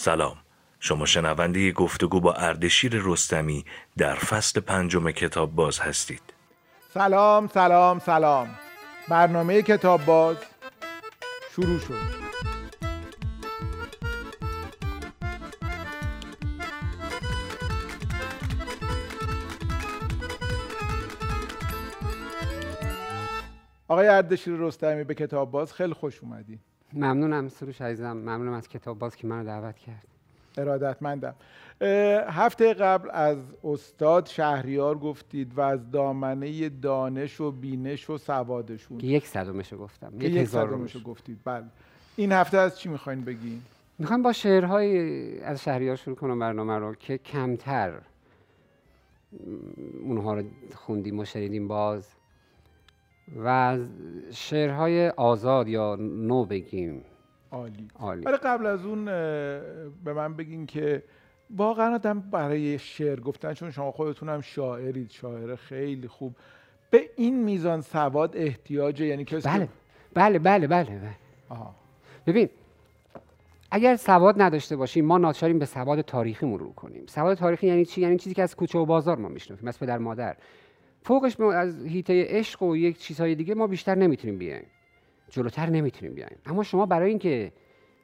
سلام. شما شنونده گفتگو با اردشیر رستمی در فصل پنجم کتاب باز هستید. سلام سلام سلام. برنامه کتاب باز شروع شد. آقای اردشیر رستمی به کتاب باز خیلی خوش اومدی. ممنونم سروش عزیزم. ممنونم از کتاب باز که منو دعوت کرد. ارادتمندم. هفته قبل از استاد شهریار گفتید و از دامنه دانش و بینش و سوادشون. که یک صدومشو گفتم. که یک صدومشو گفتید. بله. این هفته از چی می‌خواین بگین؟ می‌خوام با شعرهای از شهریار شروع کنم برنامه رو که کمتر اونها رو خوندیم و شنیدیم باز. و شعرهای آزاد یا نو بگیم. عالی. عالی. ولی قبل از اون به من بگین که واقعا آدم برای شعر گفتن چون شما خودتون هم شاعرید شاعر خیلی خوب به این میزان سواد احتیاجه؟ یعنی کسی بله. بله بله بله, بله. آها. ببین اگر سواد نداشته باشیم ما ناچاریم به سواد تاریخی مرور کنیم. سواد تاریخی یعنی چی؟ یعنی چیزی که از کوچه و بازار ما می‌شناسیم از پدر مادر. فوقش ما از هیته عشق و یک چیزهای دیگه ما بیشتر نمی‌تونیم بیایم. جلوتر نمی‌تونیم بیایم. اما شما برای اینکه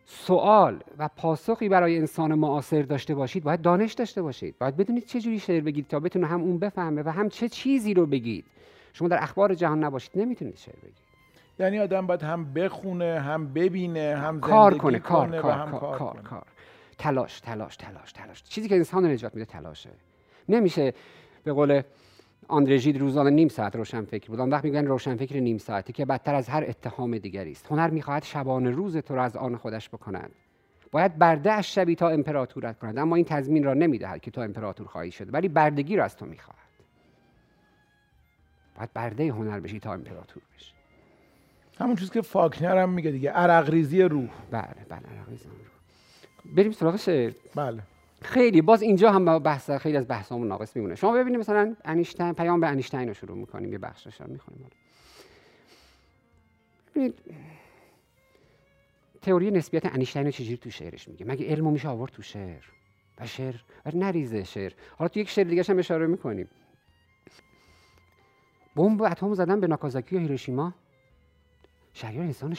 سوال و پاسخی برای انسان معاصر داشته باشید باید دانش داشته باشید. باید بدونید چه جوری شعر بگید تا بتونه هم اون بفهمه و هم چه چیزی رو بگید. شما در اخبار جهان نباشید نمی‌تونید شعر بگید یعنی آدم باید هم بخونه هم ببینه هم کار زندگی کنه کار کنه و کار هم کار کار, کار, کنه. کار. تلاش تلاش تلاش تلاش. چیزی که انسان رو نجات میده تلاشه. نمیشه به قول آندره ژید روزانه نیم ساعت روشن فکر بود. آن وقت میگن روشن فکر نیم ساعتی که بدتر از هر اتهام دیگری است. هنر می‌خواهد شبانه روز تو را از آن خودش بکند. باید برده از شبی تا امپراتورت کند. اما این تضمین را نمی‌دهد که تو امپراتور خواهی شد ولی بردگی را از تو می‌خواهد. باید برده هنر بشی تا امپراتور بشی. همون چیزی که فاکنر هم میگه دیگه. عرق ریزی روح. بله بله عرقیزم رو بریم سراغ شعر بله. خیلی. باز اینجا هم بحث خیلی از بحثامون ناقص میمونه. شما ببینید مثلا انیشتین پیام به انیشتین رو شروع می‌کنیم یه بخشش رو می‌خونیم ببینید تئوری نسبیت انیشتین رو چجوری تو شعرش میگه؟ مگه علمو میشه آورد تو شعر؟ و شعر و نریزه شعر. حالا تو یک شعر دیگه هم اشاره می‌کنیم. بمب اتم زدن به ناکازاکی و هیروشیما؟ شهریار انسان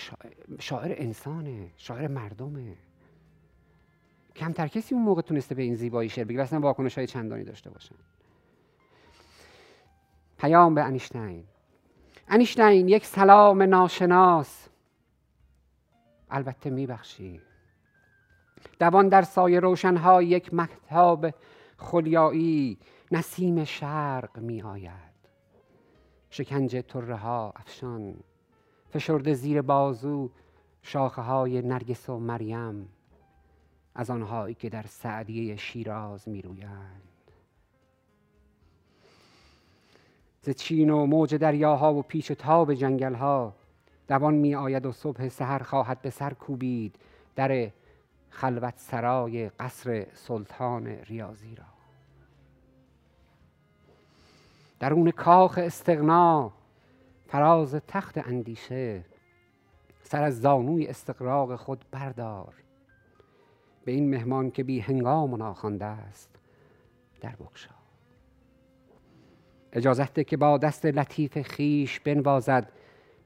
شاعر انسانه. شاعر مردمه. کمتر کسی اون موقع تونسته به این زیبایی شعر بگه. اصلا واکنش های چندانی داشته باشن. پیام به انیشتین. انیشتین یک سلام ناشناس. البته میبخشی. دوان در سایه روشنهای یک مکتاب خلیایی نسیم شرق می آید شکنج تره ها افشان. فشرده زیر بازو شاخه های نرگس و مریم. از آنهایی که در سعدیه شیراز می رویند ز چین و موج دریاها و پیچ و تاب جنگلها دوان می آید و صبح سحر خواهد به سر کوبید در خلوت سرای قصر سلطان ریاضی را. درون کاخ استقنا فراز تخت اندیشه سر از زانوی استقراق خود بردار. به این مهمان که بی هنگام ناخوانده است در بگشا. اجازت ده که با دست لطیف خیش بنوازد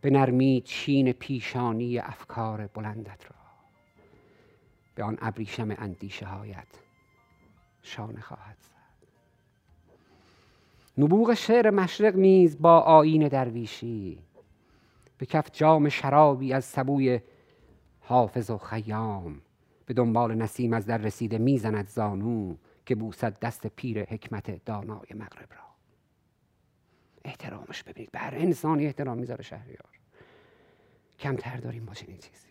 به نرمی چین پیشانی افکار بلندت را. به آن ابریشم اندیشه هایت شانه خواهد زد. نبوغ شعر مشرق نیز با آیین درویشی به کف جام شرابی از سبوی حافظ و خیام به دنبال نسیم از در رسیده می‌زند زانو که بوسد دست پیر حکمت دانای مغرب را. احترامش ببینید. بر انسانی احترام می‌ذاره شهریار. کمتر داریم با چنین چیزی.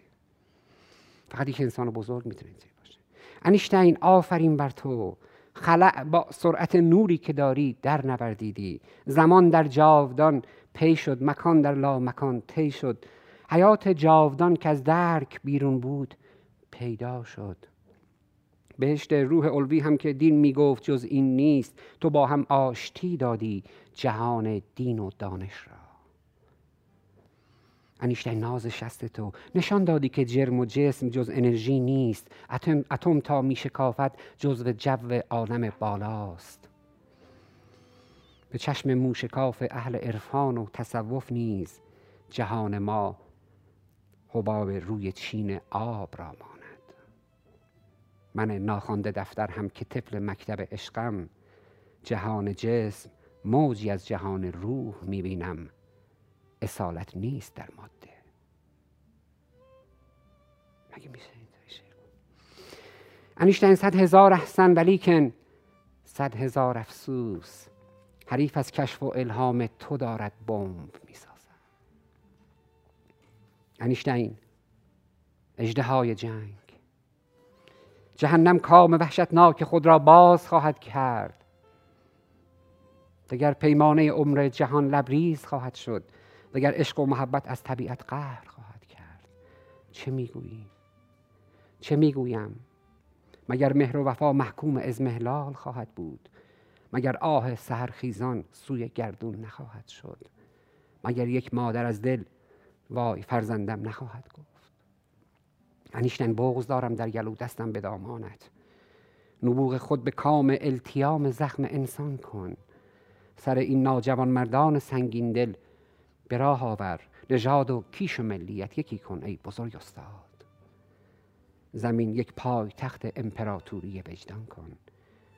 فقط یک انسان بزرگ می‌تونه اینجوری باشه. انیشتین آفرین بر تو. خلع با سرعت نوری که داری در نوردیدی. زمان در جاودان پی شد مکان در لا مکان طی شد. حیات جاودان که از درک بیرون بود پیدا شد. بهشت روح الوی هم که دین می‌گفت جز این نیست تو با هم آشتی دادی جهان دین و دانش را. انیشتین ناز شست تو نشان دادی که جرم و جسم جز انرژی نیست. اتم, اتم تا می شکافت جزو جو عالم بالاست. به چشم موشکاف اهل عرفان و تصوف نیز جهان ما حباب روی چین آب را ماند. من ناخوانده دفتر هم که طفل مکتب عشقم جهان جسم موجی از جهان روح می‌بینم. اصالت نیست در ماده. مگه میشه انیشتین صد هزار احسن ولیکن صد هزار افسوس. حریف از کشف و الهام تو دارد بمب می‌سازم انیشتین اجده های جنگ. جهنم کام وحشتناک خود را باز خواهد کرد. دگر پیمانه عمر جهان لبریز خواهد شد دگر عشق و محبت از طبیعت قهر خواهد کرد. چه می‌گویی؟ چه می‌گویم؟ مگر مهر و وفا محکوم ازمهلال خواهد بود؟ مگر آه سهرخیزان سوی گردون نخواهد شد؟ مگر یک مادر از دل وای فرزندم نخواهد گفت؟ انیشتن بغز دارم در گلو دستم به دامانت. نبوغ خود به کام التیام زخم انسان کن. سر این ناجوان مردان سنگین دل به راه آور. نژاد و کیش و ملیت یکی کن ای بزرگ استاد. زمین یک پای تخت امپراتوری وجدان کن.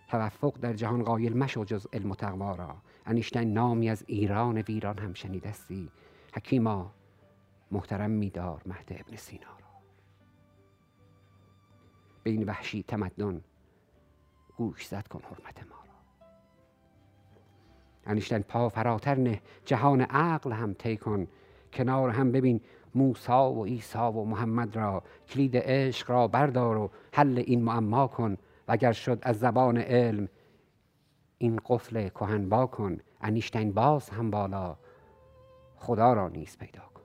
توفق در جهان قایل مشو جز علم و تقوا را. انیشتین نامی از ایران ویران هم شنیدستی. حکیما محترم میدار مهد ابن سینا به این وحشی تمدن گوش زد کن حرمت ما را. انیشتین پا فراتر نه جهان عقل هم طی کن. کنار هم ببین موسا و عیسی و محمد را. کلید عشق را بردار و حل این معما کن. و اگر شد از زبان علم این قفل کهن با کن. انیشتین باز هم بالا خدا را نیز پیدا کن.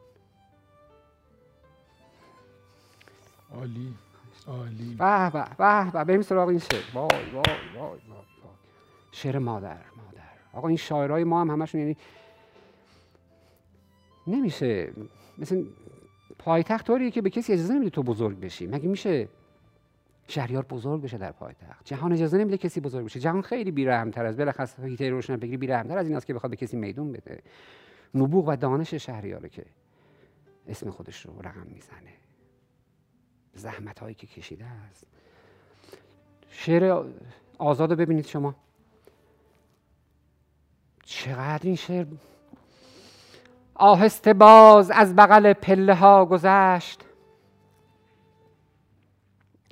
عالی. به به به به بریم سراغ این شعر. وای وای وای شعر مادر مادر. آقا این شاعرای ما هم همشون یعنی نمیشه مثل پایتخت طوریه که به کسی اجازه نمیده تو بزرگ بشی. مگه میشه شهریار بزرگ بشه در پایتخت؟ جهان اجازه نمیده کسی بزرگ بشه. جهان خیلی بیرحمتر از بلخص هیته روشن بگیری بیرحمتر از این است که بخواد به کسی میدون بده. نبوغ و دانش شهریاره که اسم خودش رو رقم می‌زنه. زحمت هایی که کشیده است. شعر آزاد رو ببینید شما. چقدر این شعر آهسته باز از بغل پله ها گذشت.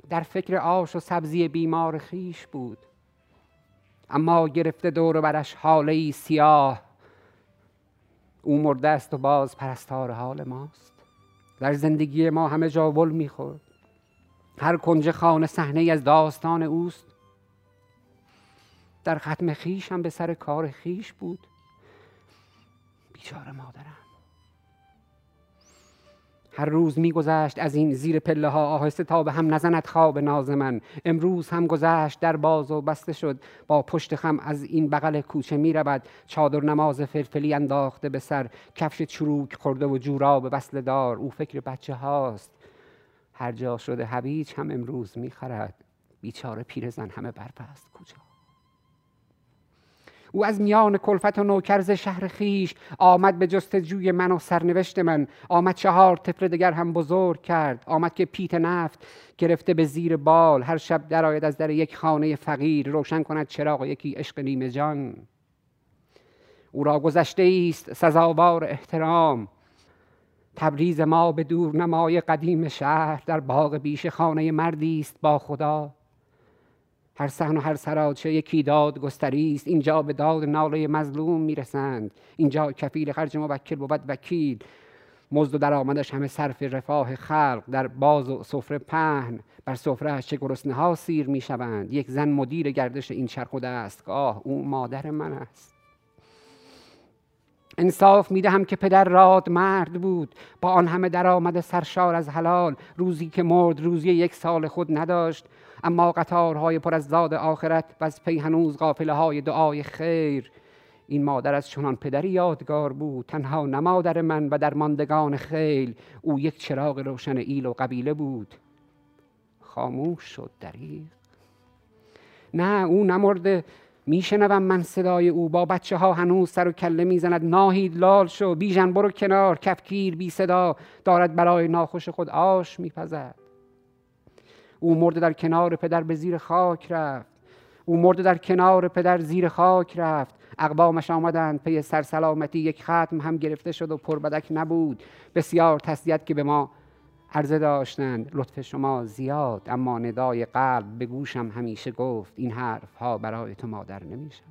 در فکر آش و سبزی بیمار خیش بود. اما گرفته دور برش حاله سیاه. او مرده است و باز پرستار حال ماست. در زندگی ما همه جا ول می‌خورد. هر کنج خانه صحنه از داستان اوست. در ختم خیش هم به سر کار خیش بود. بیچاره مادرم. هر روز میگذشت از این زیر پله ها آهسته تا به هم نزند خواب ناز من. امروز هم گذشت در باز و بسته شد. با پشت خم از این بغل کوچه می رود. چادر نماز فلفلی انداخته به سر. کفش چروک خورده و جوراب وصل دار او فکر بچه هاست. هر جا شده هویج هم امروز می‌خرد. بیچاره پیرزن همه برپست کجا؟ او از میان کلفت و نوکرز شهر خیش آمد به جستجوی من و سرنوشت من. آمد چهار طفل دگر هم بزرگ کرد. آمد که پیت نفت گرفته به زیر بال. هر شب درآید از در یک خانه فقیر. روشن کند چراغ یکی عشق نیمه جان. او را گذشته است سزاوار احترام. تبریز ما به دور نمای قدیم شهر در باغ بیش خانه مردی است با خدا. هر صحن و هر سراچه یکی داد گستری است. اینجا به داد ناله مظلوم می‌رسند. اینجا کفیل خرج موکل بود وکیل. مزد و درآمدش همه صرف رفاه خلق. در باز و سفره پهن بر سفره چه گرسنه ها سیر می‌شوند. یک زن مدیر گردش این چرخ و دستگاه. او مادر من است. انصاف می‌دهم که پدر راد مرد بود. با آن همه درآمد سرشار از حلال. روزی که مرد روزی یک سال خود نداشت. اما قطارهای پر از زاد آخرت و از پی هنوز قافله های دعای خیر. این مادر از چنان پدری یادگار بود. تنها نه مادر من و در ماندگان خیل. او یک چراغ روشن ایل و قبیله بود. خاموش شد دریغ. نه او نمرده میشنوم من صدای او. با بچه ها هنوز سر و کله می‌زند. ناهید لال شو. بیژن برو کنار. کفگیر بی صدا. دارد برای ناخوش خود آش میپزد. او مرده در کنار پدر به زیر خاک رفت. او مرده در کنار پدر زیر خاک رفت. اقوامش آمدند پی سرسلامتی. یک ختم هم گرفته شد و پربدک نبود. بسیار تسلیت که به ما عرضه داشتند لطف شما زیاد اما ندای قلب به گوشم همیشه گفت این حرف ها برای تو مادر نمیشن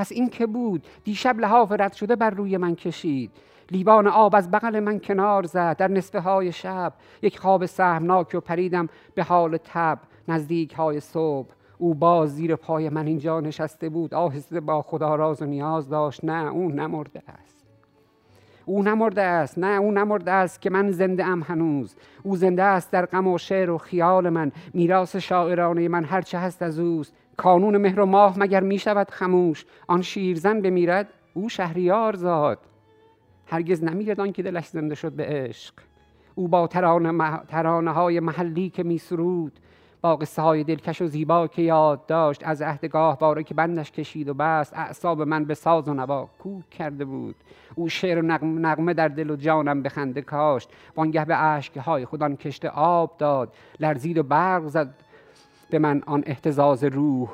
پس این که بود دیشب لحاف رد شده بر روی من کشید. لیوان آب از بغل من کنار زد در نصفه های شب. یک خواب سهمناک و پریدم به حال تب نزدیک های صبح. او باز زیر پای من اینجا نشسته بود آهسته با خدا راز و نیاز داشت. نه او نمرده است. او نمرده است نه او نمرده است که من زنده ام هنوز. او زنده است در غم و شعر و خیال من. میراث شاعرانه من هرچه هست از اوست. کانون مهر و ماه مگر می شود خموش؟ آن شیرزن بمیرد او شهریار زاد. هرگز نمیرد آن که دلش زنده شد به عشق. او با ترانه, ترانه های محلی که می سرود با قصه های دلکش و زیبا که یاد داشت از عهدگاه باره که بندش کشید و بست اعصاب من به ساز و نوا کوک کرده بود. او شعر و نغمه در دل و جانم به خنده کاشت. وانگه به های خودان کشته آب داد. لرزید و برق زد به من آن احتزاز روح.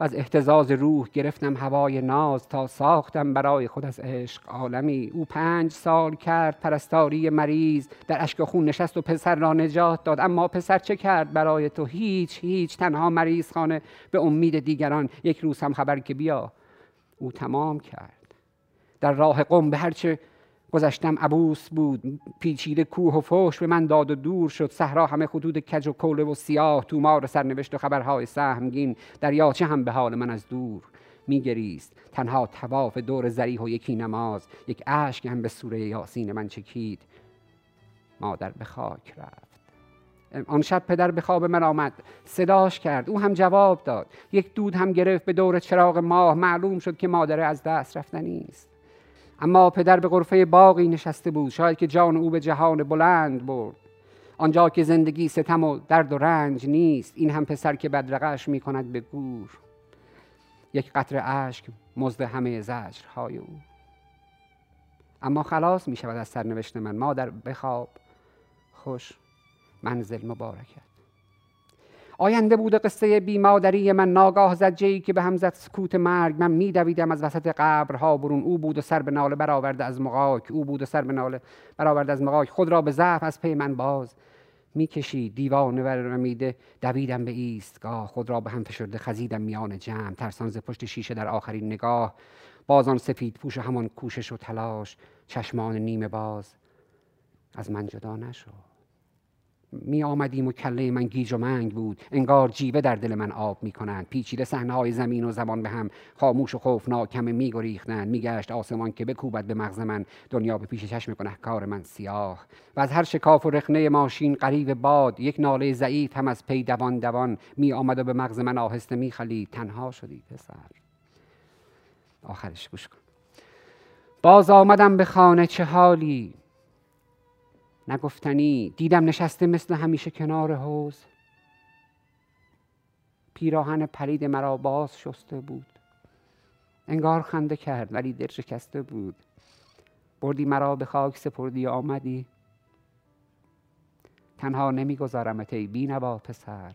از احتزاز روح گرفتم هوای ناز تا ساختم برای خود از عشق عالمی. او پنج سال کرد پرستاری مریض در اشک خون نشست و پسر را نجات داد. اما پسر چه کرد؟ برای تو هیچ هیچ تنها مریض خانه. به امید دیگران یک روز هم خبر که بیا. او تمام کرد. در راه قم به هرچه گذشتم عبوس بود پیچیده کوه و فوش به من داد و دور شد. صحرا همه خطوط کج و کوله و سیاه تومار سرنوشت و خبرهای سهمگین. دریاچه هم به حال من از دور میگریست. تنها تواف دور زریح و یکی نماز. یک اشک هم به سوره یاسین من چکید. مادر به خاک رفت. آن شب پدر به خواب من آمد. صداش کرد. او هم جواب داد. یک دود هم گرفت به دور چراغ ماه. معلوم شد که مادر از دست رفتنی است. اما پدر به غرفه باقی نشسته بود. شاید که جان او به جهان بلند برد. آنجا که زندگی ستم و درد و رنج نیست این هم پسر که بدرقش می کند به گور. یک قطر اشک مزد همه زجرهای او. اما خلاص می شود از سرنوشت من. مادر بخواب. خوش. منزل مبارکت. آینده بوده قصه بیمادری من ناگاه زد جایی که به هم زد سکوت مرگ. من میدویدم از وسط قبرها برون. او بود و سر به ناله برآورده از مقاک او بود و سر به ناله برآورده از مقاک خود را به ضعف از پی من باز می‌کشید. دیوانه و رمیده دویدم به ایستگاه. خود را به هم فشرده خزیدم میان جمع. ترسان ز پشت شیشه در آخرین نگاه. بازان سفید پوش و همان کوشش و تلاش. چشمان نیمه باز. از من جدا نشد می آمدیم و کله من گیج و منگ بود. انگار جیوه در دل من آب می کنند پیچیده صحنه های زمین و زمان به هم خاموش و خوفناک همه می گریختند می گشت آسمان که بکوبد به مغز من. دنیا به پیش چشم کار من سیاه. و از هر شکاف و رخنه ماشین قریب باد یک ناله ضعیف هم از پی دوان دوان می آمد و به مغز من آهسته می خلید تنها شدی پسر. آخرش گوش کن. باز آمدم به خانه چه حالی؟ نگفتنی. دیدم نشسته مثل همیشه کنار حوز پیراهن پرید مرا باز شسته بود. انگار خنده کرد ولی دل شکسته بود. بردی مرا به خاک سپردی آمدی؟ تنها نمیگذارمت ای بینوا پسر.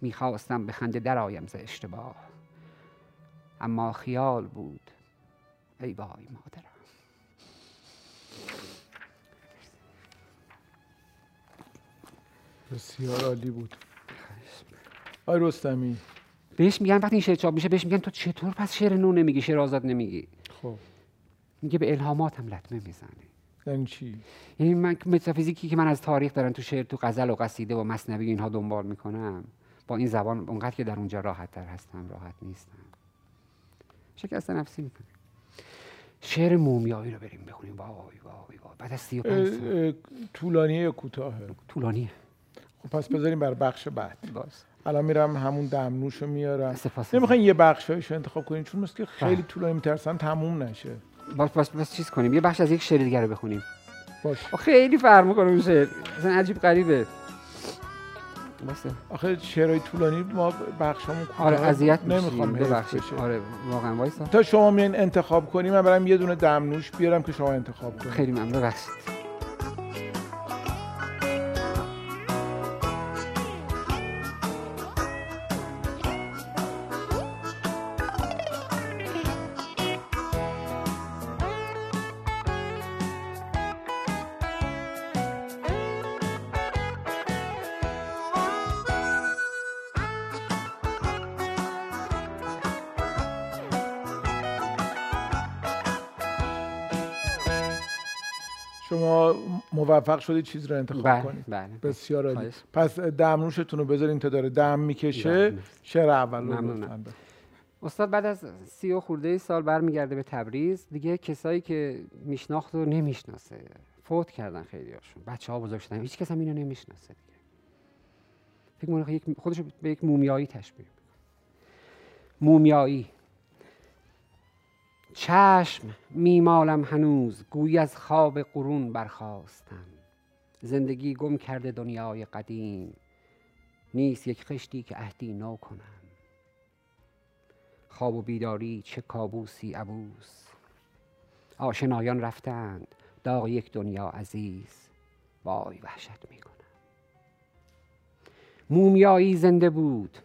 می‌خواستم به خنده درآیم ز اشتباه. اما خیال بود. ای وای مادرم. بسیار عالی بود. آی رستمی. بهش میگن وقتی این شعر چاپ میشه بهش میگن تو چطور پس شعر نو نمیگی شعر آزاد نمیگی؟ خب. میگه به الهامات هم لطمه می‌زنه. یعنی چی؟ یعنی من متافیزیکی که من از تاریخ دارم تو شعر تو غزل و قصیده و مصنوی اینها دنبال می‌کنم با این زبان اونقدر که در اونجا راحت تر هستم راحت نیستم. شکست نفسی می‌کنه. شعر مومیایی رو بریم بخونیم. وای وای وای بعد از 35 طولانیه یا کوتاهه؟ طولانیه. خب پس بذاریم بر بخش بعد. باز. الان میرم همون دمنوش رو میارم. نمی‌خواین یه بخشایشو انتخاب کنین چون مثل که خیلی طولانی میترسن تموم نشه. باش باش باش چیز کنیم؟ یه بخش از یک شعر دیگر رو بخونیم. باش. خیلی فرق می‌کنه اون شعر. اصلا عجیب غریبه. واسه آخه شعرهای طولانی ما بخشامون آره اذیت نمی‌خوام ببخشید. آره واقعا وایسا. تا شما میان انتخاب کنیم من برم یه دونه دمنوش بیارم که شما انتخاب کنید خیلی ممنون. ببخشید. موفق شدید چیز رو انتخاب بله کنید بله بسیار عالی. پس دمنوشتون رو بذارین تا داره دم می‌کشه. بله. شعر اول رو. استاد بعد از سی و خورده سال برمیگرده به تبریز. دیگه کسایی که میشناخت رو نمی‌شناسه. فوت کردن خیلی هاشون بچه ها بزرگ شدن هیچ کس هم اینو نمی‌شناسه دیگه. فکر می‌کنه یک خودش به یک مومیایی تشبیه. مومیایی. چشم میمالم هنوز گویی از خواب قرون برخواستم زندگی گم کرده دنیای قدیم نیست یک خشتی که عهدی نو کنم خواب و بیداری چه کابوسی عبوس. آشنایان رفتند داغ یک دنیا عزیز. وای وحشت می کنم مومیایی زنده بود.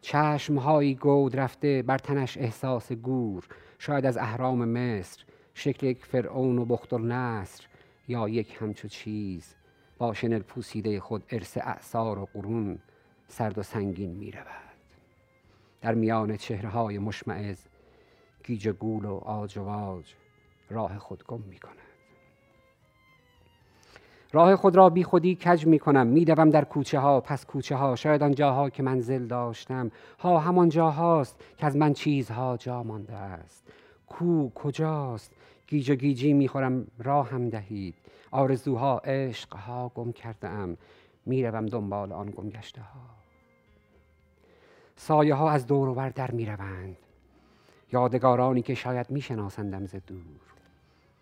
چشمهایی گود رفته بر تنش احساس گور. شاید از اهرام مصر شکل یک فرعون و بخت نصر یا یک همچو چیز. با شنل پوسیده خود ارث اعثار و قرون سرد و سنگین می رود. در میان چهره های مشمعز گیج گول و آج و واج راه خود گم می کند. راه خود را بی خودی کج می کنم. می دوم در کوچه ها پس کوچه ها. شاید آن جاها که منزل داشتم. ها همان جاهاست که از من چیزها جا مانده است. کو کجاست؟ گیج و گیجی می خورم. راه هم دهید. آرزوها عشقها گم کرده ام می روم دنبال آن گم گشته ها سایه ها از دور و بر در می روند. یادگارانی که شاید می شناسندم ز دور.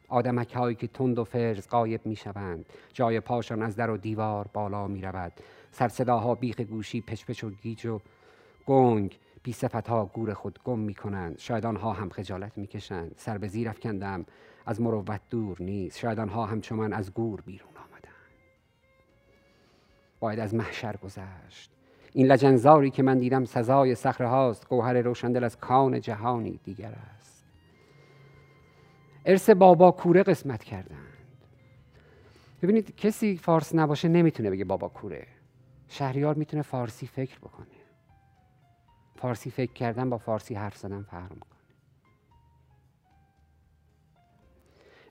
آدمک هایی که تند و فرز قایب می شوند جای پاشان از در و دیوار بالا می رود سرصداها بیخ گوشی پچ پچ و گیج و گنگ بی ها گور خود گم می کنند شاید آنها هم خجالت می کشند سر به زیر افکندم. از مروت دور نیست. شاید آنها همچون من از گور بیرون آمدند. باید از محشر گذشت. این لجنزاری که من دیدم سزای صخره هاست گوهر روشندل از کان جهانی دیگر است. ارث بابا کوره قسمت کردند ببینید کسی فارس نباشه نمی‌تونه بگه بابا کوره شهریار می‌تونه فارسی فکر بکنه. فارسی فکر کردن با فارسی حرف زدن فرق می‌کنه.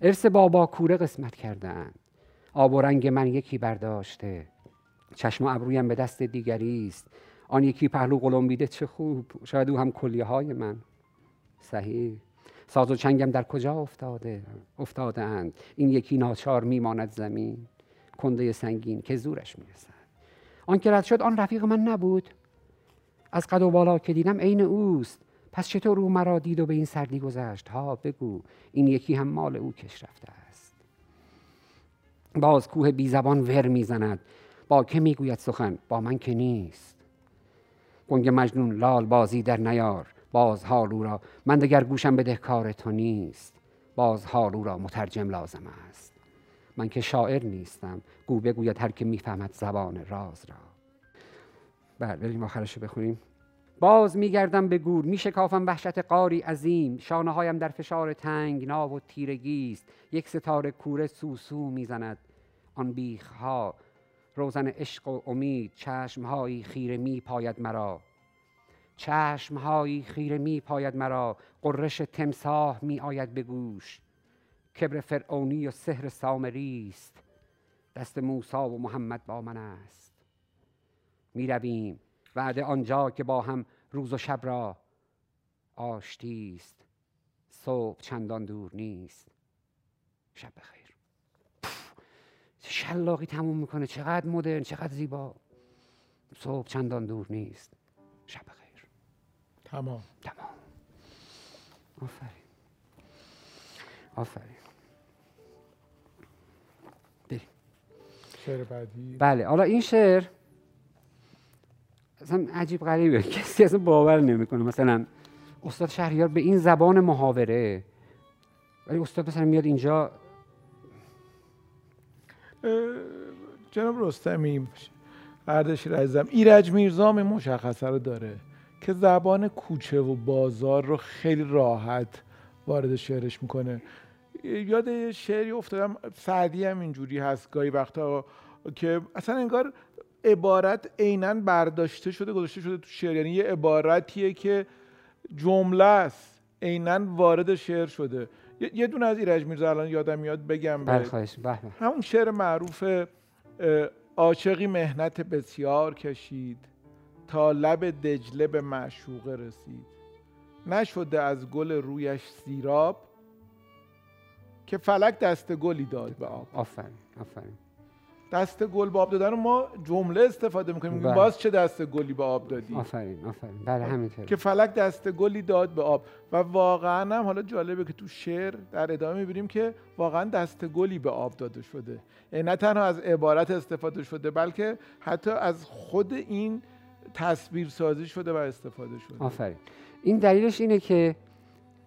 ارث بابا کوره قسمت کردند آب و رنگ من یکی برداشته. چشم و ابرویم به دست دیگری است. آن یکی پهلو قلمبیده چه خوب. شاید او هم کلیه های من. صحیح. ساز و چنگم در کجا افتاده؟ افتاده اند این یکی ناچار میماند زمین. کنده سنگین که زورش می‌رسد. آن که رد شد آن رفیق من نبود. از قد و بالا که دیدم عین اوست. پس چطور او مرا دید و به این سردی گذشت؟ ها بگو. این یکی هم مال او کش رفته است. باز کوه بی زبان ور می‌زند. با که می‌گوید سخن؟ با من که نیست. گنگ مجنون لال بازی در نیار. باز حال او را من دگر گوشم به تو نیست. باز حال او را مترجم لازم است. من که شاعر نیستم گو بگوید هر که می‌فهمد زبان راز را. بله بریم آخرش بخونیم. باز میگردم به گور میشکافم وحشت قاری عظیم. شانه هایم در فشار تنگنا و تیرگی است یک ستاره کوره سوسو می‌زند. آن بیخ ها روزن عشق و امید چشمهایی خیره می پاید مرا. چشمهایی خیره می پاید مرا قررش تمساح می آید به گوش. کبر فرعونی و سحر سامری است. دست موسی و محمد با من است. می رویم وعده آنجا که با هم روز و شب را آشتی است. صبح چندان دور نیست. شب بخیر. شلاقی تموم می‌کنه. چقدر مدرن چقدر زیبا. صبح چندان دور نیست. شب خیر تمام تمام آفرین آفرین بریم شعر بعدی بله حالا این شعر اصلا عجیب غریبه کسی اصلا باور نمی‌کنه مثلا استاد شهریار به این زبان محاوره ولی استاد مثلا میاد اینجا جناب رستمی اردشیر عزیزم ایرج میرزام این مشخصه رو داره که زبان کوچه و بازار رو خیلی راحت وارد شعرش می‌کنه. یاد یه شعری افتادم سعدی هم اینجوری هست گاهی وقتا که اصلا انگار عبارت عینا برداشته شده گذاشته شده تو شعر. یعنی یه عبارتیه که جمله است عینا وارد شعر شده. یه- دونه از ایرج میرزا الان یادم میاد بگم بله به. همون شعر معروف عاشقی مهنت بسیار کشید. تا لب دجله به معشوقه رسید. نشده از گل رویش سیراب که فلک دست گلی داد به آب. آفرین آفرین. دست گل به آب دادن رو ما جمله استفاده می‌کنیم. میگیم بله. باز چه دست گلی به آب دادی؟ آفرین آفرین. بله همینطور که فلک دست گلی داد به آب. و واقعا هم حالا جالبه که تو شعر در ادامه می‌بینیم که واقعا دست گلی به آب داده شده. نه تنها از عبارت استفاده شده بلکه حتی از خود این تصویر سازی شده و استفاده شده. آفرین. این دلیلش اینه که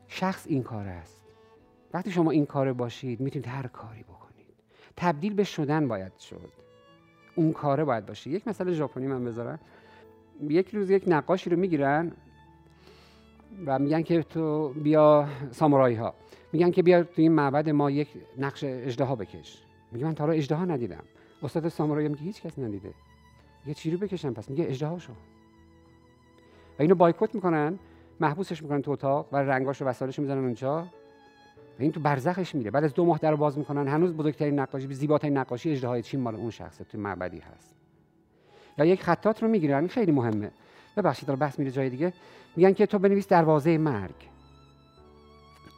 شخص این کار است. وقتی شما این کار باشید می‌تونید هر کاری بکنید. تبدیل به شدن باید شد. اون کاره باید باشه. یک مثال ژاپنی من بذارم. یک روز یک نقاشی رو می‌گیرن و میگن که تو بیا سامورایی ها میگن که بیا تو این معبد ما یک نقش اژدها بکش. میگه من تا حالا اژدها ندیدم. استاد سامورایی میگه هیچ کس ندیده. میگه چی رو بکشم پس میگه اژدها شو و اینو بایکوت می‌کنن محبوسش می‌کنن تو اتاق و رنگاش و وسایلش می‌زنن اونجا. و این تو برزخش میره. بعد از دو ماه در باز می‌کنن. هنوز بزرگترین نقاشی زیباترین نقاشی اژدهای چین مال اون شخصه تو معبدی هست. یا یک خطات رو می‌گیرن. خیلی مهمه. ببخشید داره بحث میره جای دیگه. میگن که تو بنویس دروازه مرگ.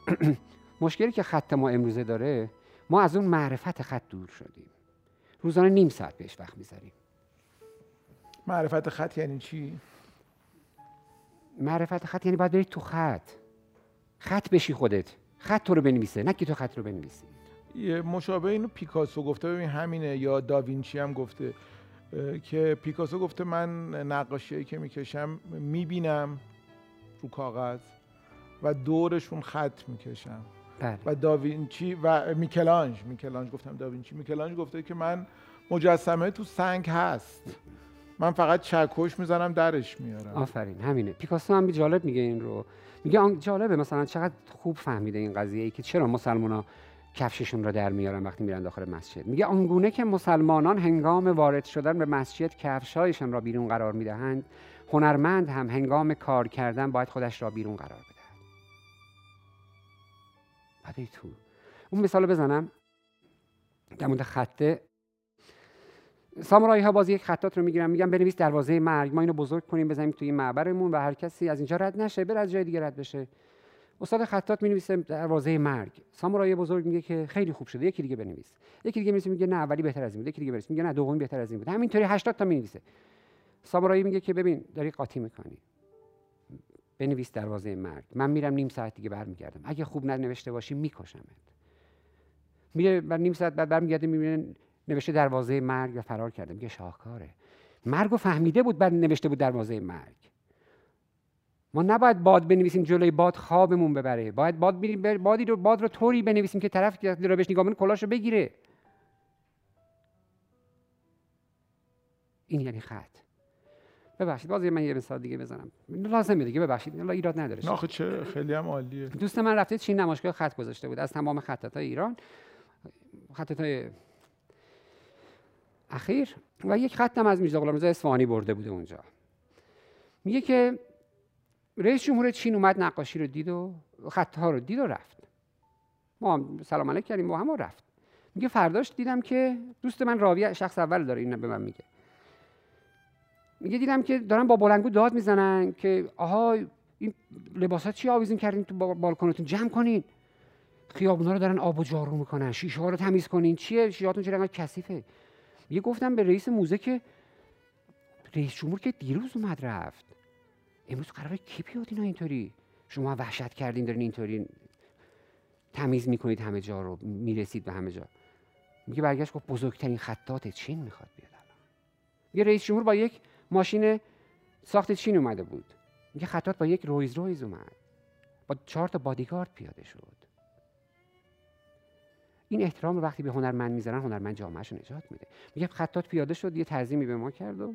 مشکلی که خط ما امروزه داره ما از اون معرفت خط دور شدیم. روزانه نیم ساعت بهش وقت می‌ذاریم. معرفت خط یعنی چی؟ معرفت خط یعنی باید بری تو خط. خط بشی خودت. خط تو رو بنویسه نه که تو خط رو بنویسی. یه مشابه اینو پیکاسو گفته. ببین همینه یا داوینچی هم گفته که پیکاسو گفته من نقاشی که می‌کشم می‌بینم رو کاغذ و دورشون خط می‌کشم. بله. و داوینچی و میکلانج میکلانج گفتم داوینچی. میکلانج گفته که من مجسمه تو سنگ هست. من فقط چکش می‌زنم درش میارم. آفرین همینه. پیکاسو هم جالب میگه این رو. میگه آن جالبه مثلا چقدر خوب فهمیده این قضیه ای که چرا مسلمان کفششون را در میارن وقتی میرن داخل مسجد. میگه آنگونه که مسلمانان هنگام وارد شدن به مسجد کفشهایشان را بیرون قرار می‌دهند هنرمند هم هنگام کار کردن باید خودش را بیرون قرار بدهد. بعد تو. اون مثال رو بزنم. در مورد خطه سامورایی ها باز یک خطات رو می‌گیرن میگن بنویس دروازه مرگ ما اینو بزرگ کنیم بزنیم توی معبرمون و هر کسی از اینجا رد نشه بره از جای دیگه رد بشه. استاد خطات می‌نویسه دروازه مرگ. سامورایی بزرگ میگه که خیلی خوب شده یکی دیگه بنویس. یکی دیگه میگه نه اولی بهتر از این بود یکی دیگه بنویس. میگه نه دومی بهتر از این بود. همینطوری 80 تا می‌نویسه. سامورایی میگه که ببین داری قاطی می‌کنی. بنویس دروازه مرگ. من میرم نیم ساعت دیگه برمیگردم. اگه خوب ننوشته باشی میکشمت. میره بعد نیم ساعت بعد برمیگرده می‌بینه نوشته دروازه مرگ و فرار کرده. میگه شاهکاره. مرگ رو فهمیده بود بعد نوشته بود دروازه مرگ. ما نباید باد بنویسیم جلوی باد خوابمون ببره. باید باد بر- بادی رو باد رو طوری بنویسیم که طرف که رو بهش نگاه کنه کلاشو بگیره. این یعنی خط. ببخشید باز من یه مثال دیگه بزنم. لازمه دیگه ببخشید. الله ایراد نداره. نه آخه چه؟ خیلی هم عالیه. دوست من رفته چین نمایشگاه خط گذاشته بود. از تمام خطات ایران خطات اخیر و یک خطم از میرزا غلامرضا اصفهانی برده بوده اونجا. میگه که رئیس جمهور چین اومد نقاشی رو دید و خطها رو دید و رفت. ما هم سلام علیک کردیم با هم رفت. میگه فرداش دیدم که دوست من راوی شخص اول داره این به من میگه. میگه دیدم که دارن با بلنگو داد می‌زنن که آها این لباسات چی آویزون کردین تو با- بالکنتون جمع کنین. خیابونا رو دارن آب و جارو می‌کنن شیشه ها رو تمیز کنین. چیه؟ شیشهاتون چرا انقدر کثیفه؟ میگه گفتم به رئیس موزه که رئیس جمهور که دیروز اومد رفت. امروز قراره کی بیاد اینا اینطوری؟ شما وحشت کردین دارین اینطوری تمیز می‌کنید همه جا رو می‌رسید به همه جا. میگه برگشت گفت بزرگترین خطات چین می‌خواد بیاد الان. میگه رئیس جمهور با یک ماشین ساخت چین اومده بود. میگه خطات با یک رویز رویز اومد. با چهار تا بادیگارد پیاده شد. این احترام رو وقتی به هنرمند می‌ذارن هنرمند جامعهش رو نجات میده. میگه خطات پیاده شد یه تعظیمی به ما کرد و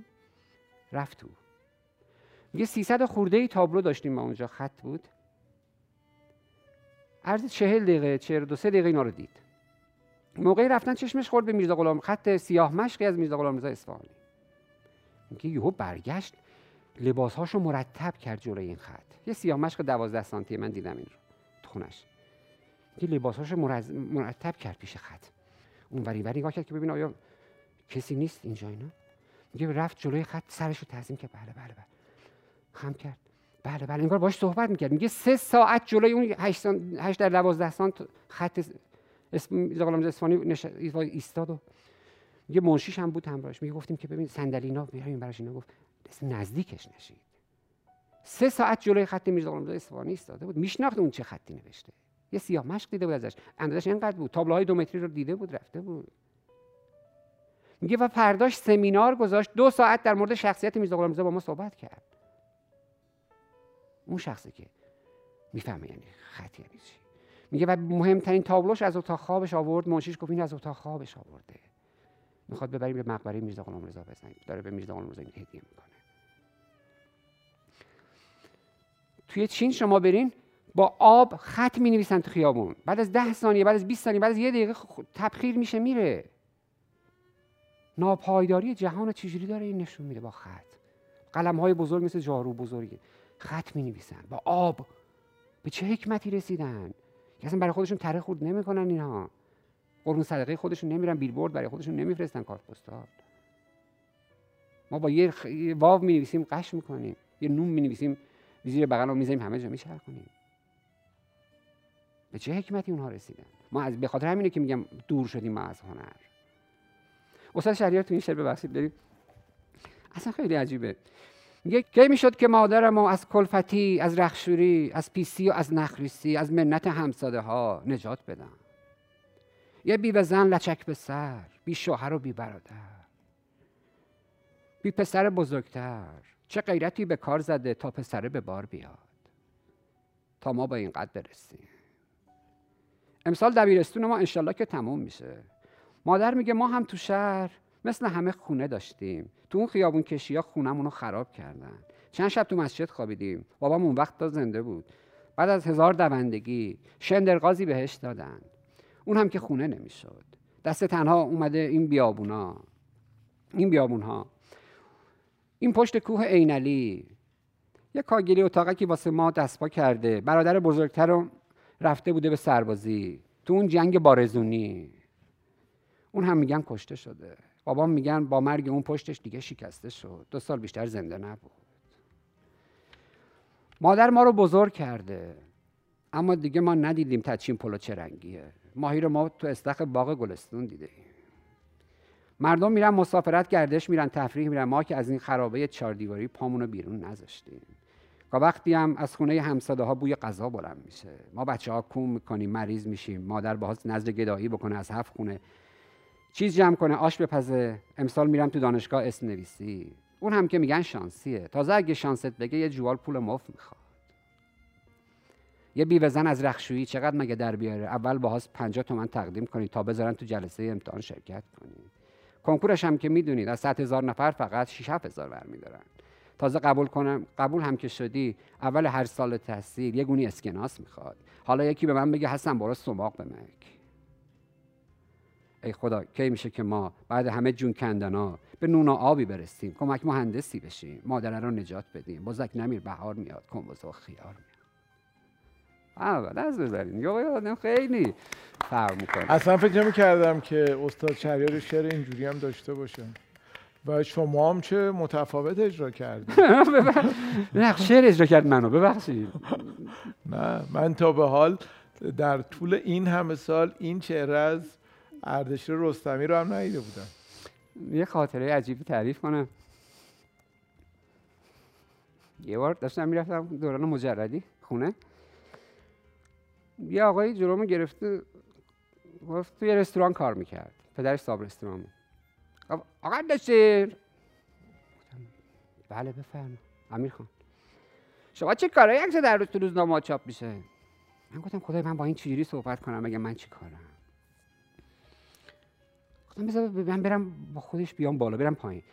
رفت تو میگه 300 خورده ای تابلو داشتیم ما اونجا خط بود. عرض چهل دقیقه چهل دو سه دقیقه اینا رو دید. موقعی رفتن چشمش خورد به میرزا غلام خط سیاه مشقی از میرزا غلام رضا اصفهانی. میگه یهو برگشت لباسهاشو مرتب کرد جلوی این خط. یه سیاه مشق دوازده سانتی من دیدم این رو تو لباسهاشو مرز... مرتب کرد پیش خط. اون وری وری نگاه کرد که ببین آیا کسی نیست اینجا اینا؟ میگه رفت جلوی خط سرش رو تعظیم کرد. بله بله بله. خم کرد. بله بله. انگار باش صحبت می‌کرد. میگه سه ساعت جلوی اون هشت, سان... در دوازده سانت خط اسم غلام اصفهانی نش... ایستاد و میگه منشیش هم بود همراهش. میگه گفتیم که ببین صندلی اینا بیاریم براش اینا گفت. نزدیکش نشید. سه ساعت جلوی خط میرزا غلام اصفهانی ایستاده بود. میشناخت اون چه خطی نوشته. یه سیاه مشق دیده بود ازش. اندازش اینقدر بود. تابلوهای دو متری رو دیده بود رفته بود. میگه و پرداش سمینار گذاشت. دو ساعت در مورد شخصیت میرزا غلام با ما صحبت کرد. اون شخصی که می‌فهمه یعنی خط یعنی چی. میگه و مهمترین تابلوش از اتاق خوابش آورد. منشیش گفت این از اتاق خوابش آورده. می‌خواد ببریم به مقبره میرزا غلام رضا بزنیم. داره به میرزا غلام رضا هدیه می‌کنه. توی چین شما برین. با آب خط می نویسن تو خیابون. بعد از ده ثانیه بعد از 20 ثانیه بعد از یه دقیقه تبخیر میشه میره. ناپایداری جهان چجوری داره این نشون میده با خط؟ قلم های بزرگ مثل جارو بزرگی خط می نویسن با آب. به چه حکمتی رسیدن؟ که اصلا برای خودشون تره خورد نمی‌کنن اینها. قرون صدقه خودشون نمیرن بیلبورد برای خودشون نمیفرستن کارت پستال. ما با یه واو می نویسیم قش می‌کنیم. یه نون می نویسیم زیر بغل رو می‌ذاریم همه جا میچرخونیم. به چه حکمتی اونها رسیدن؟ ما از به خاطر همینه که میگم دور شدیم ما از هنر. استاد شهریار تو این شعر ببخشید بریم اصلا خیلی عجیبه. میگه کی می‌شد که مادرم از کلفتی از رخشوری از پیسی و از نخریسی از منت همساده ها نجات بدم؟ یه بی زن لچک به سر بی شوهر و بی برادر. بی پسر بزرگتر چه غیرتی به کار زده تا پسره به بار بیاد؟ تا ما با این قد برسیم. امسال دبیرستون ما انشالله که تموم میشه. مادر میگه ما هم تو شهر مثل همه خونه داشتیم. تو اون خیابون کشی ها خونمون رو خراب کردن. چند شب تو مسجد خوابیدیم. بابام اون وقت تا زنده بود. بعد از هزار دوندگی شندرغازی بهش دادن. اون هم که خونه نمی‌شد. دست تنها اومده این بیابونا. این بیابون ها این پشت کوه عینلی. یه کاگیری اتاقکی واسه ما دستپا کرده. برادر بزرگتر رفته بوده به سربازی. تو اون جنگ بارزونی. اون هم میگن کشته شده. بابام میگن با مرگ اون پشتش دیگه شکسته شد. دو سال بیشتر زنده نبود. مادر ما رو بزرگ کرده. اما دیگه ما ندیدیم تچین پلو چه رنگیه. ماهی رو ما تو استخ باغ گلستون دیده مردم میرن مسافرت گردش میرن تفریح میرن. ما که از این خرابه چهار دیواری پامون رو بیرون نذاشتیم. وقتی هم از خونه همساده ها بوی غذا بلند میشه. ما بچه ها کوم می‌کنیم مریض میشیم. مادر باهاش نزد گدایی بکنه از هفت خونه چیز جمع کنه آش بپزه. امسال میرم تو دانشگاه اسم نویسی. اون هم که میگن شانسیه. تازه اگه شانست بگه یه جوال پول مفت می‌خواد. یه بیوهزن از رخشویی چقدر مگه در بیاره؟ اول باهاش 50 تومن تقدیم کنید تا بذارن تو جلسه امتحان شرکت کنید کنکورش هم که می‌دونید از 100 هزار نفر فقط 6 هزار برمیدارن. تازه قبول کنم قبول هم که شدی اول هر سال تحصیل یه گونی اسکناس می‌خواد. حالا یکی به من بگه حسن برو سماق بمک ای خدا کی میشه که ما بعد همه جون کندنا به نون و آبی برسیم؟ کمک مهندسی بشیم مادر رو نجات بدیم. بزک نمیر بهار میاد کنبوز و خیار میاد. اول از بذارین یا خیلی فرق می‌کنه. اصلا فکر نمی کردم که استاد شهریار شعر اینجوری هم داشته باشه. و شما هم چه متفاوت اجرا کردید نه شعر اجرا کرد منو ببخشید. نه من تا به حال در طول این همه سال این چهره از اردشیر رستمی رو هم ندیده بودم. یه خاطره عجیبی تعریف کنم. یه بار داشتم می‌رفتم دوران مجردی خونه. یه آقایی جلومو گرفته گفت توی رستوران کار می‌کرد. پدرش صاحب رستوران بود. آقا داشتیر بله بفرم امیر خان. شما چه کاره یک در روز تو روزنامه چاپ میشه؟ من گفتم خدای من با این چجوری صحبت کنم؟ مگه من چی کارم؟ گفتم بذار من برم با خودش بیام بالا برم پایین.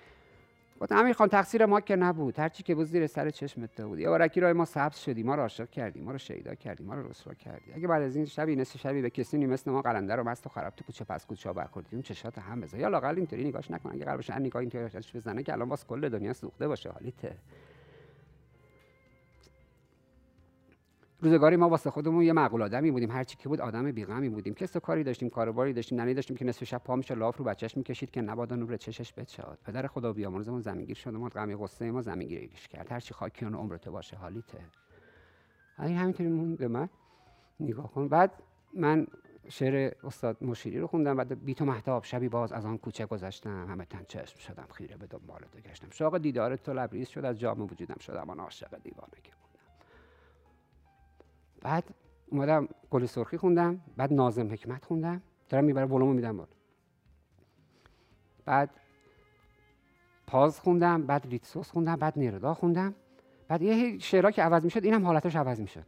گفتم امیر خان تقصیر ما که نبود. هرچی که بود زیر سر چشمت بود. یه بارکی راه ما سبز شدی. ما رو عاشق کردی. ما رو شیدا کردی. ما رو رسوا کردی. اگه بعد از این شبی نصف شبی به کسی مثل ما قلنده رو مست و خراب تو کوچه پس کوچه برخوردی. اون چشات هم بزن. یا لاقل اینطوری نگاش نکن. اگه قلبش نگاه اینطوری بزنه که الان واسه کل دنیا سوخته باشه. حالیته. روزگاری ما واسه خودمون یه معقول آدمی بودیم. هر چی که بود آدم بیغمی بودیم. کس کاری داشتیم کاروباری داشتیم ننی داشتیم که نصف شب پا میشه لاف رو بچهش می‌کشید که نبادا نور چشش بچاد پدر خدا بیامرزمون زمینگیر شد ما غمی قصه ما زمینگیریش کرد. هر چی خاکیان عمرته باشه حالیته. این همینطوری مون به من نگاه کن. بعد من شعر استاد مشیری رو خوندم. بعد بی تو محتاب شبی باز از آن کوچه گذشتم. همه تن چشم شدم خیره به دنبال تو گشتم. شوق دیدار تو لبریز شد از جام وجودم شدم. آن عاشق دیوانه بعد اومدم گل سرخی خوندم بعد نازم حکمت خوندم. دارم می‌بره ولومو میدم بالا. بعد پاز خوندم بعد ریتسوس خوندم بعد نیردا خوندم. بعد یه شعرها که عوض می‌شد اینم حالتش عوض می‌شد.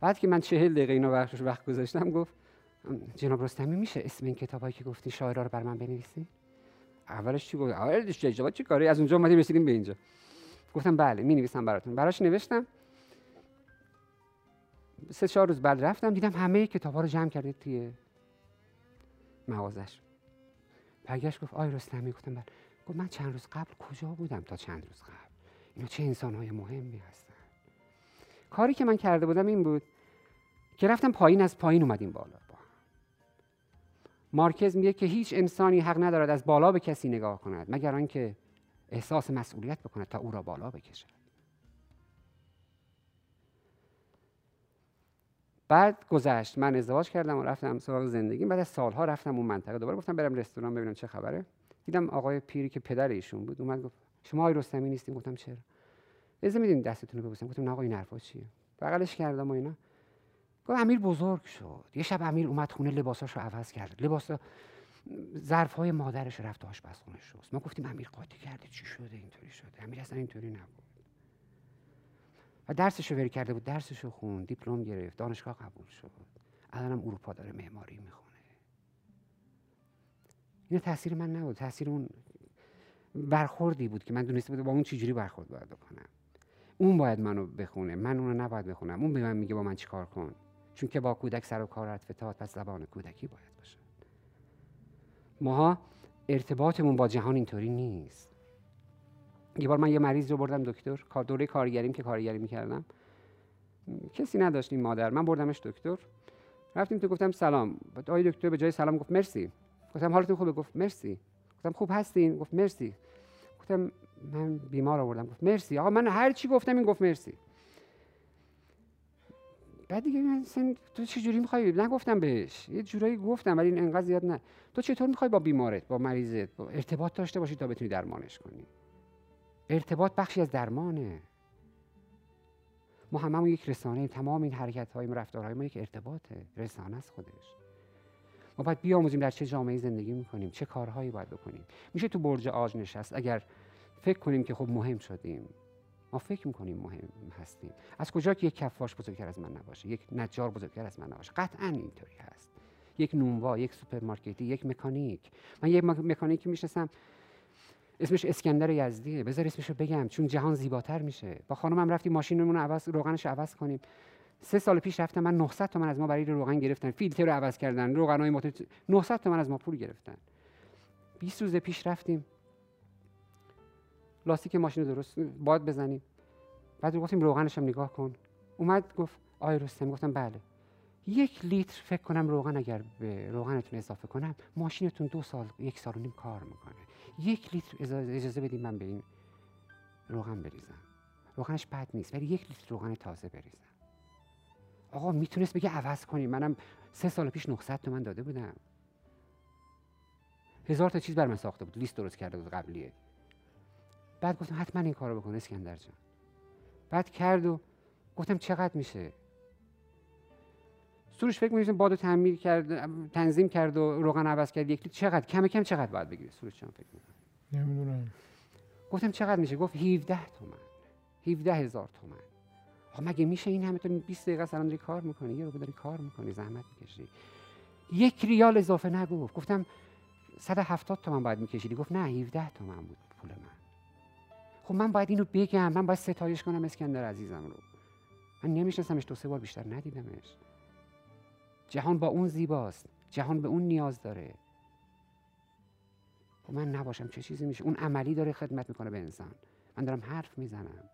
بعد که من چهل دقیقه اینو وقتش وقت گذاشتم گفت جناب رستمی میشه اسم این کتابایی که گفتی شاعرها رو بر من بنویسی؟ اولش چی گفت؟ اولش چه کاری؟ از اونجا اومدیم رسیدیم به اینجا. گفتم بله می نویسم براتون. براش نوشتم. سه چهار روز بعد رفتم دیدم همه کتاب ها رو جمع کرده توی مغازش. برگشت گفت آی رستمی گفتم بله. گفت من چند روز قبل کجا بودم تا چند روز قبل؟ اینا چه انسان های مهمی هستن؟ کاری که من کرده بودم این بود که رفتم پایین از پایین اومدیم بالا با مارکز میگه که هیچ انسانی حق ندارد از بالا به کسی نگاه کند مگر آنکه احساس مسئولیت بکند تا او را بالا بکشد. بعد گذشت من ازدواج کردم و رفتم سراغ زندگی. بعد از سالها رفتم اون منطقه. دوباره گفتم برم رستوران ببینم چه خبره. دیدم آقای پیری که پدر ایشون بود اومد گفت شما آقای رستمی نیستین؟ گفتم چرا؟ اجازه میدین دستتون رو ببوسم. گفتم نه آقا این حرفا چیه؟ بغلش کردم و اینا. گفت امیر بزرگ شد. یه شب امیر اومد خونه لباساشو عوض کرد. لباس ظرف های مادرش رفت آشپزخونه شست. ما گفتیم امیر قاطی کرده. چی شده؟ اینطوری شده. امیر اصلا اینطوری نبود. و درسش رو کرده بود درسش رو خون دیپلم گرفت دانشگاه قبول شد. الانم اروپا داره معماری می‌خونه. این تاثیر من نبود تاثیر اون برخوردی بود که من دونسته بود با اون چجوری برخورد باید بکنم. اون باید منو بخونه من اونو نباید بخونم. اون به من میگه با من چیکار کن؟ چون که با کودک سر و کار فتاد پس زبان کودکی باید باشه. ماها ارتباطمون با جهان اینطوری نیست. یه بار من یه مریض رو بردم دکتر. دوره کارگریم که کارگری می‌کردم. کسی نداشتیم مادر. من بردمش دکتر. رفتیم تو گفتم سلام. آقای دکتر به جای سلام گفت مرسی. گفتم حالتون خوبه؟ گفت مرسی. گفتم خوب هستین؟ گفت مرسی. گفتم من بیمار آوردم. گفت مرسی. آقا من هر چی گفتم این گفت مرسی. بعد دیگه من تو چه جوری می‌خوای؟ نگفتم بهش. یه جورایی گفتم ولی انقدر زیاد نه. تو چطور می‌خوای با بیمارت با مریضت با ارتباط داشته باشی تا بتونی درمانش کنی؟ ارتباط بخشی از درمانه. ما هممون یک رسانه تمام این حرکت های رفتارهای ما یک ارتباطه. رسانه است خودش. ما باید بیاموزیم در چه جامعه زندگی می‌کنیم چه کارهایی باید بکنیم. میشه تو برج آج نشست. اگر فکر کنیم که خب مهم شدیم ما فکر می‌کنیم مهم هستیم. از کجا که یک کفاش بزرگتر از من نباشه یک نجار بزرگتر از من نباشه؟ قطعا اینطوری هست. یک نونوا یک سوپرمارکتی یک مکانیک. من یک مکانیکی می‌شناسم اسمش اسکندر یزدیه بذار اسمشو بگم چون جهان زیباتر میشه. با خانمم رفتیم ماشینمون عوض روغنش عوض کنیم. سه سال پیش رفتم من 900 تومن از ما برای روغن گرفتن. فیلتر رو عوض کردن روغنای موتور 900 تومن از ما پول گرفتن. 20 روز پیش رفتیم. لاستیک ماشین رو درست باد بزنیم. بعد گفتیم روغنش هم نگاه کن. اومد گفت آی رستم گفتم بله. یک لیتر فکر کنم روغن اگر به روغنتون اضافه کنم ماشینتون دو سال یک سال و نیم کار می‌کنه. یک لیتر اجازه بدیم من به این روغن بریزم. روغنش بد نیست ولی یک لیتر روغن تازه بریزم. آقا می‌تونست بگه عوض کنیم منم سه سال پیش 900 تومن داده بودم. هزار تا چیز بر من ساخته بود لیست درست کرده بود قبلیه. بعد گفتم حتما این کارو بکن اسکندر جان. بعد کرد و گفتم چقدر میشه؟ سروش فکر می‌کنم بادو تعمیر کرد تنظیم کرد و روغن عوض کرد یک چقدر؟ کم کم چقدر باید بگیره سروش چون فکر می‌کنم نمی‌دونم. گفتم چقدر میشه؟ گفت 17 تومن. 17 هزار تومن. مگه میشه این همه تو 20 دقیقه سلام داری کار می‌کنی؟ یه رو داری کار می‌کنی زحمت می‌کشی. یک ریال اضافه نگفت. گفتم 170 تومن باید میکشیدی. گفت نه 17 تومن بود پول من. خب من باید اینو بگم. من باید ستایش کنم اسکندر عزیزم رو. من نمیشناسمش. دو سه بار بیشتر ندیدمش. جهان با اون زیباست. جهان به اون نیاز داره. خب من نباشم چه چیزی میشه؟ اون عملی داره خدمت می‌کنه به انسان. من دارم حرف می‌زنم.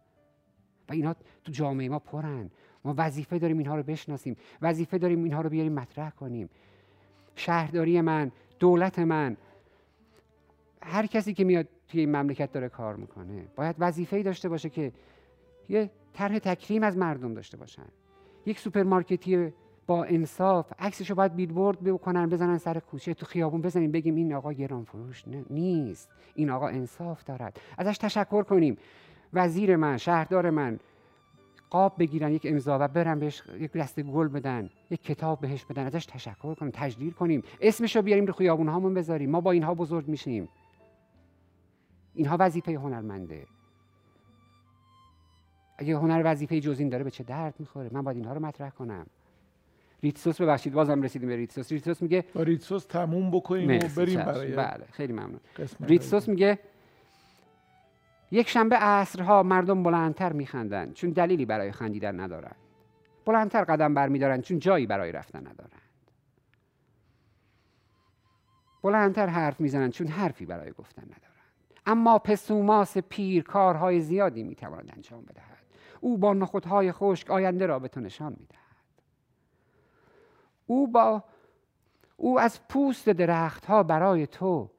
و اینا تو جامعه ما پرن. ما وظیفه داریم اینها رو بشناسیم. وظیفه داریم اینها رو بیاریم مطرح کنیم. شهرداری من دولت من. هر کسی که میاد توی این مملکت داره کار می‌کنه. باید وظیفه داشته باشه که یه طرح تکریم از مردم داشته باشن. یک سوپرمارکتی با انصاف عکسش رو باید بیلبورد بکنن بزنن سر کوچه تو خیابون بزنیم بگیم این آقا گران فروش نیست. این آقا انصاف دارد. ازش تشکر کنیم. وزیر من شهردار من قاب بگیرن یک امضا و برن بهش یک دسته گل بدن یک کتاب بهش بدن ازش تشکر کنیم تجلیل کنیم. اسمش رو بیاریم رو خیابون هامون بذاریم. ما با اینها بزرگ میشیم. اینها وظیفه هنرمنده. اگه هنر وظیفه جز داره به چه درد می‌خوره؟ من باید اینها رو مطرح کنم. ریتسوس ببخشید بازم رسیدیم به ریتسوس. ریتسوس میگه با ریتسوس تموم بکنیم و بریم برای بله خیلی ممنون. ریتسوس میگه یک شنبه عصرها مردم بلندتر میخندند چون دلیلی برای خندیدن ندارند. بلندتر قدم برمیدارند چون جایی برای رفتن ندارند. بلندتر حرف می‌زنند چون حرفی برای گفتن ندارند. اما پسوماس پیر کارهای زیادی می‌تواند انجام بدهد. او با نخودهای خشک آینده را به تو نشان می‌دهد. او با او از پوست درختها برای تو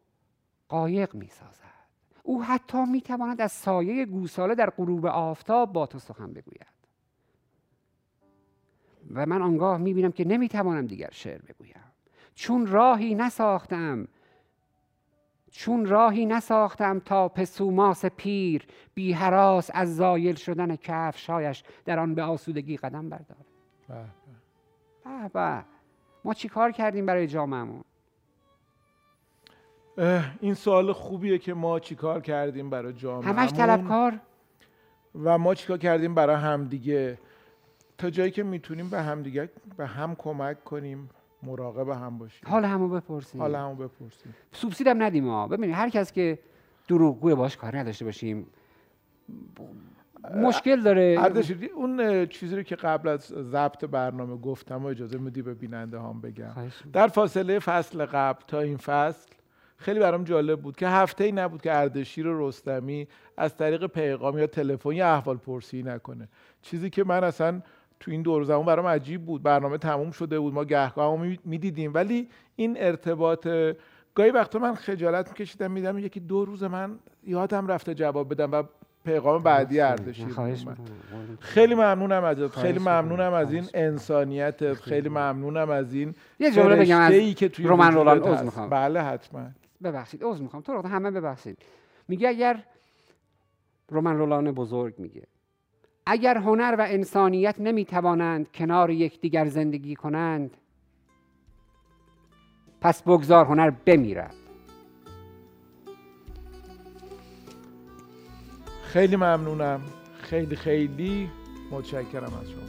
قایق می‌سازد. او حتی می‌تواند از سایه گوساله در غروب آفتاب با تو سخن بگوید. و من آنگاه می‌بینم که نمی‌توانم دیگر شعر بگویم. چون راهی نساختم چون راهی نساختم تا پسوماس پیر بی حراس از زایل شدن کفشایش در آن به آسودگی قدم برداره به به. ما چی کار کردیم برای جامعهمون؟ این سوال خوبیه که ما چیکار کردیم برای جامعه همش طلبکار؟ و ما چیکار کردیم برای همدیگه؟ تا جایی که می‌تونیم به همدیگه به هم کمک کنیم مراقب هم باشیم. حال همو بپرسیم. حال همو بپرسیم. سوبسید هم ندیم ها ببینید هر کس که دروغگوی باش کار نداشته باشیم. مشکل داره. اردشیری اون چیزی رو که قبل از ضبط برنامه گفتم و اجازه میدی به بیننده هم بگم. در فاصله فصل قبل تا این فصل خیلی برام جالب بود که هفته ای نبود که اردشیر رستمی از طریق پیغام یا تلفن یا احوال پرسی نکنه. چیزی که من اصلا تو این دور زمان برام عجیب بود. برنامه تموم شده بود ما گهگاه می‌دیدیم. ولی این ارتباط گاهی وقتا من خجالت میکشیدم میدم یکی دو روز من یادم رفته جواب بدم و پیغام بعدی اردشیر خیلی ممنونم ازت خیلی ممنونم از این انسانیت. خیلی ممنونم از این یه جمله بگم از که توی رومن رولان عذر می‌خوام. بله حتما. ببخشید عذر می‌خوام. تو رو همه ببخشید. میگه اگر رومن رولان بزرگ میگه اگر هنر و انسانیت نمی‌توانند کنار یکدیگر زندگی کنند پس بگذار هنر بمیرد. خیلی ممنونم. خیلی خیلی متشکرم از شما.